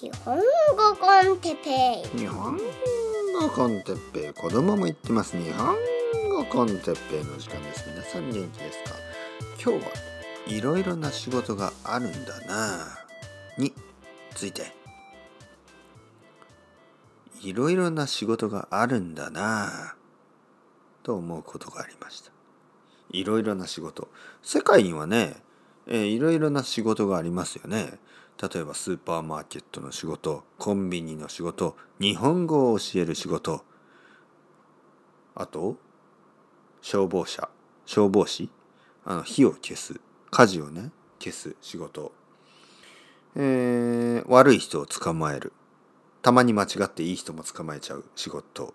日本語コンテペイ。日本語コンテッペイ子供も言ってます。日本語コンテペイの時間です。皆さん元気ですか？今日はいろいろな仕事があるんだな。について。いろいろな仕事があるんだな。と思うことがありました。いろいろな仕事。世界にはね、いろいろな仕事がありますよね。例えばスーパーマーケットの仕事コンビニの仕事日本語を教える仕事あと消防車消防士あの火を消す火事をね消す仕事、えー悪い人を捕まえる。たまに間違っていい人も捕まえちゃう仕事。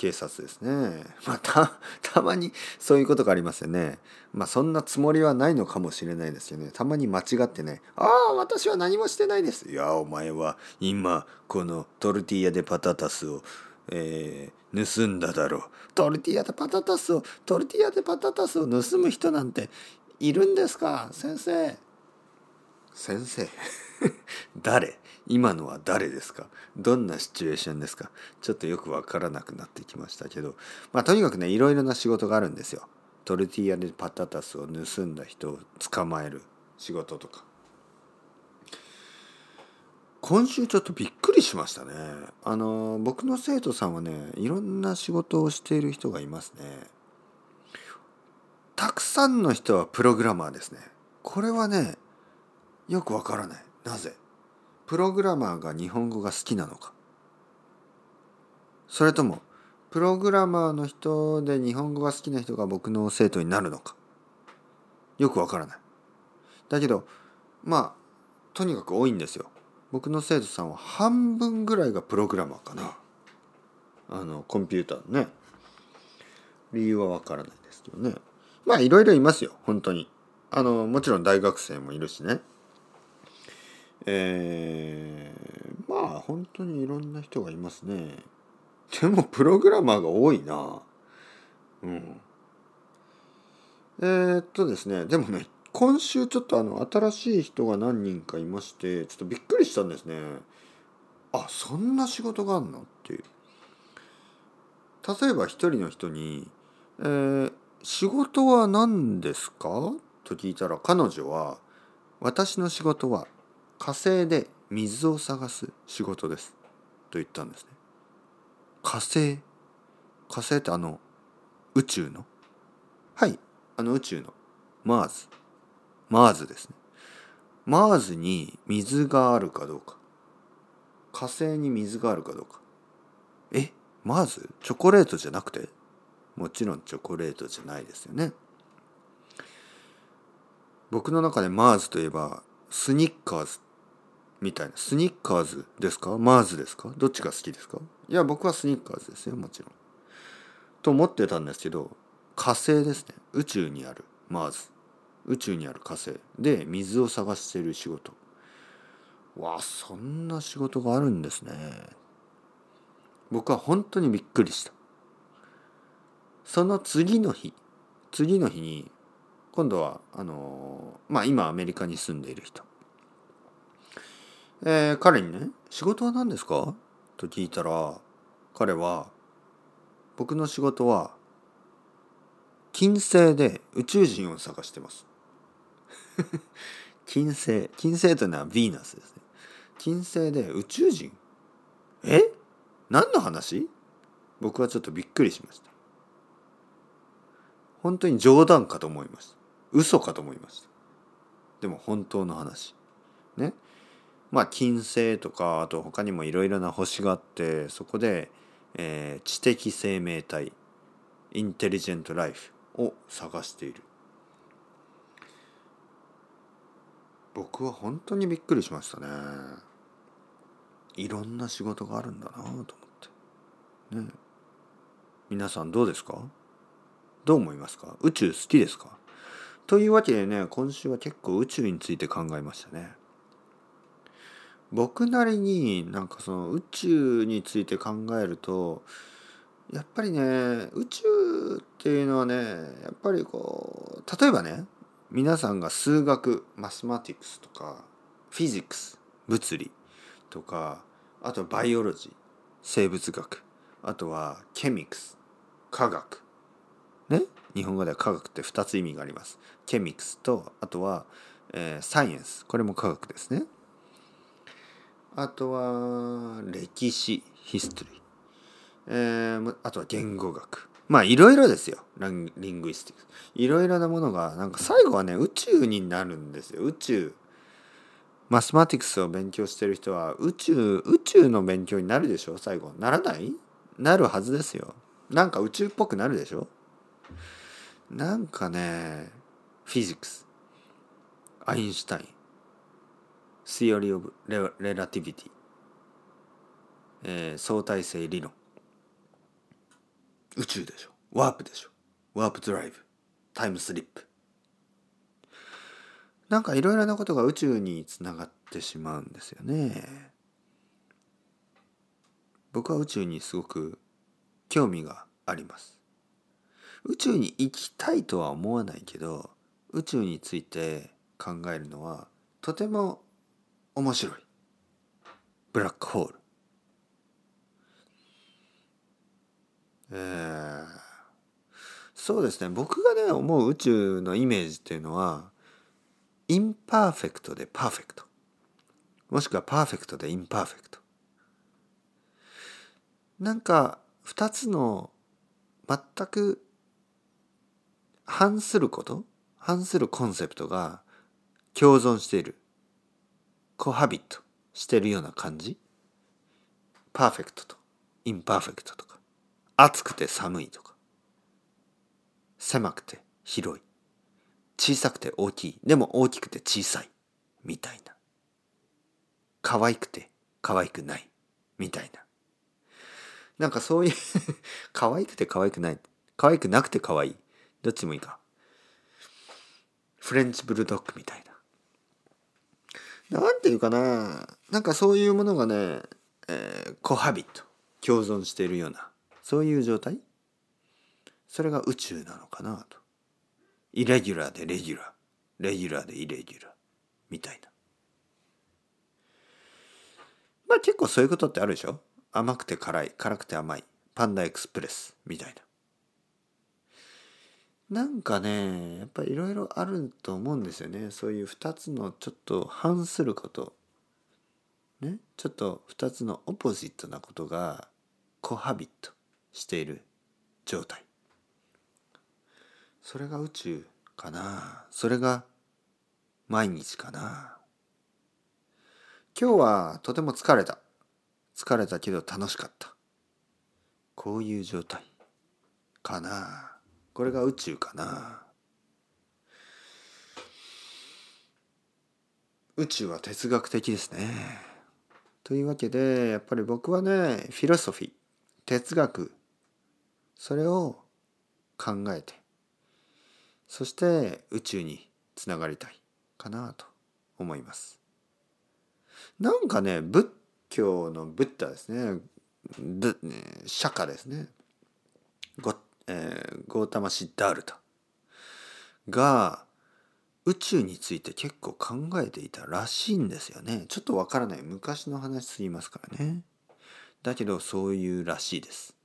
警察ですね。まあたたまにそういうことがありますよね。まあそんなつもりはないのかもしれないですよね。たまに間違ってね「ああ私は何もしてないです」いやお前は今このトルティーヤでパタタスをえー盗んだだろう。トルティーヤでパタタスをトルティーヤでパタタスを盗む人なんているんですか？先生。先生。誰？今のは誰ですか？どんなシチュエーションですか？ちょっとよくわからなくなってきましたけどまあとにかくねいろいろな仕事があるんですよ。トルティーヤでパタタスを盗んだ人を捕まえる仕事とか。今週ちょっとびっくりしましたね。あの僕の生徒さんはねいろんな仕事をしている人がいますね。たくさんの人はプログラマーですね。これはねよくわからない。なぜ？プログラマーが日本語が好きなのか。それともプログラマーの人で日本語が好きな人が僕の生徒になるのか。よくわからない。だけどまあとにかく多いんですよ。僕の生徒さんは半分ぐらいがプログラマーかな。あのコンピューターのね。理由はわからないですけどね。まあいろいろいますよ。本当に。あのもちろん大学生もいるしね。えー、まあ本当にいろんな人がいますね。でもプログラマーが多いな。うん。えー、っとですねでもね今週ちょっとあの新しい人が何人かいましてちょっとびっくりしたんですね。あそんな仕事があるの？っていう。例えば一人の人に「えー仕事は何ですか?」と聞いたら彼女は「私の仕事は火星で水を探す仕事です」と言ったんですね。火星？火星ってあの宇宙の？はいあの宇宙の。マーズマーズですね。マーズに水があるかどうか。火星に水があるかどうか。えマーズチョコレートじゃなくて？もちろんチョコレートじゃないですよね。僕の中でマーズといえばスニッカーズみたいな。スニッカーズですか？マーズですか？どっちが好きですか？いや僕はスニッカーズですよもちろん。と思ってたんですけど火星ですね。宇宙にあるマーズ。宇宙にある火星。で水を探している仕事。わあそんな仕事があるんですね。僕は本当にびっくりした。その次の日次の日に今度はあのまあ今アメリカに住んでいる人。えー彼にね「仕事は何ですか?」と聞いたら彼は「僕の仕事は金星で宇宙人を探してます」金星金星というのはヴィーナスですね。金星で宇宙人？え？何の話？僕はちょっとびっくりしました。本当に冗談かと思いました。嘘かと思いました。でも本当の話。ね？まあ金星とかあと他にもいろいろな星があってそこで、えー知的生命体インテリジェントライフを探している。僕は本当にびっくりしましたね。いろんな仕事があるんだなと思って。ね。皆さんどうですか？どう思いますか？宇宙好きですか？というわけでね今週は結構宇宙について考えましたね。僕なりになんかその宇宙について考えるとやっぱりね宇宙っていうのはねやっぱりこう例えばね皆さんが数学 mathematics とか physics 物理とかあと biology 生物学あとは chemics 科学。ね？日本語では科学って2つ意味があります。 chemics とあとは、えー、 science。これも科学ですね。あとは歴史 history、えー、あとは言語学。まあいろいろですよ。 lan linguisticsいろいろなものがなんか最後はね宇宙になるんですよ。宇宙。マスマティクスを勉強してる人は宇宙宇宙の勉強になるでしょ？最後。ならない？なるはずですよ。なんか宇宙っぽくなるでしょ？なんかねフィジクスアインシュタイン。Theory of Relativity、えー、相対性理論。宇宙でしょ。ワープでしょ。ワープドライブ。タイムスリップ。なんかいろいろなことが宇宙につながってしまうんですよね。僕は宇宙にすごく興味があります。宇宙に行きたいとは思わないけど宇宙について考えるのはとても面白い。ブラックホール。えー、そうですね。僕がね思う宇宙のイメージっていうのは imperfect で perfect。もしくはパーフェクトで imperfect。なんか2つの全く反すること反するコンセプトが共存している。 cohabit してるような感じ？パーフェクトと imperfect とか。暑くて寒いとか。狭くて広い。小さくて大きい。でも大きくて小さいみたいな。可愛くて可愛くない。みたいな。なんかそういう 可愛くて可愛くない。可愛くなくて可愛い。どっちもいいか。フレンチブルドッグみたいな。なんていうかななんかそういうものがね、えー、コハビット共存しているようなそういう状態？それが宇宙なのかなと。イレギュラーでレギュラーレギュラーでイレギュラーみたいな。まあ結構そういうことってあるでしょ？甘くて辛い辛くて甘い。パンダエクスプレスみたいな。なんかねやっぱいろいろあると思うんですよね。そういう2つのちょっと反すること。ね？ちょっと2つのオポジットなことがコハビットしている状態。それが宇宙かな？それが毎日かな？今日はとても疲れた。疲れたけど楽しかった。こういう状態かな？これが宇宙かな。宇宙は哲学的ですね。というわけでやっぱり僕はねフィロソフィー哲学それを考えてそして宇宙につながりたいかなと思います。なんかね仏教のブッダですね。釈迦ですね。ゴ,、えー、ゴータマシダールタが宇宙について結構考えていたらしいんですよね。ちょっとわからない。昔の話すぎますからね。だけどそういうらしいです。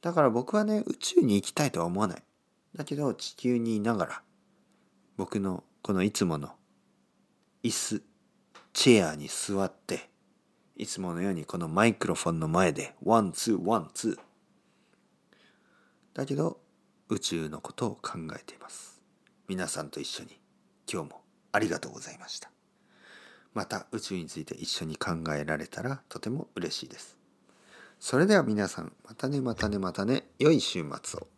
だから僕はね宇宙に行きたいとは思わない。だけど地球にいながら僕のこのいつもの椅子 chair に座っていつものようにこのマイクロフォンの前で one two one two だけど宇宙のことを考えています。皆さんと一緒に今日もありがとうございました。また宇宙について一緒に考えられたらとても嬉しいです。それでは皆さんまたねまたねまたね良い週末を。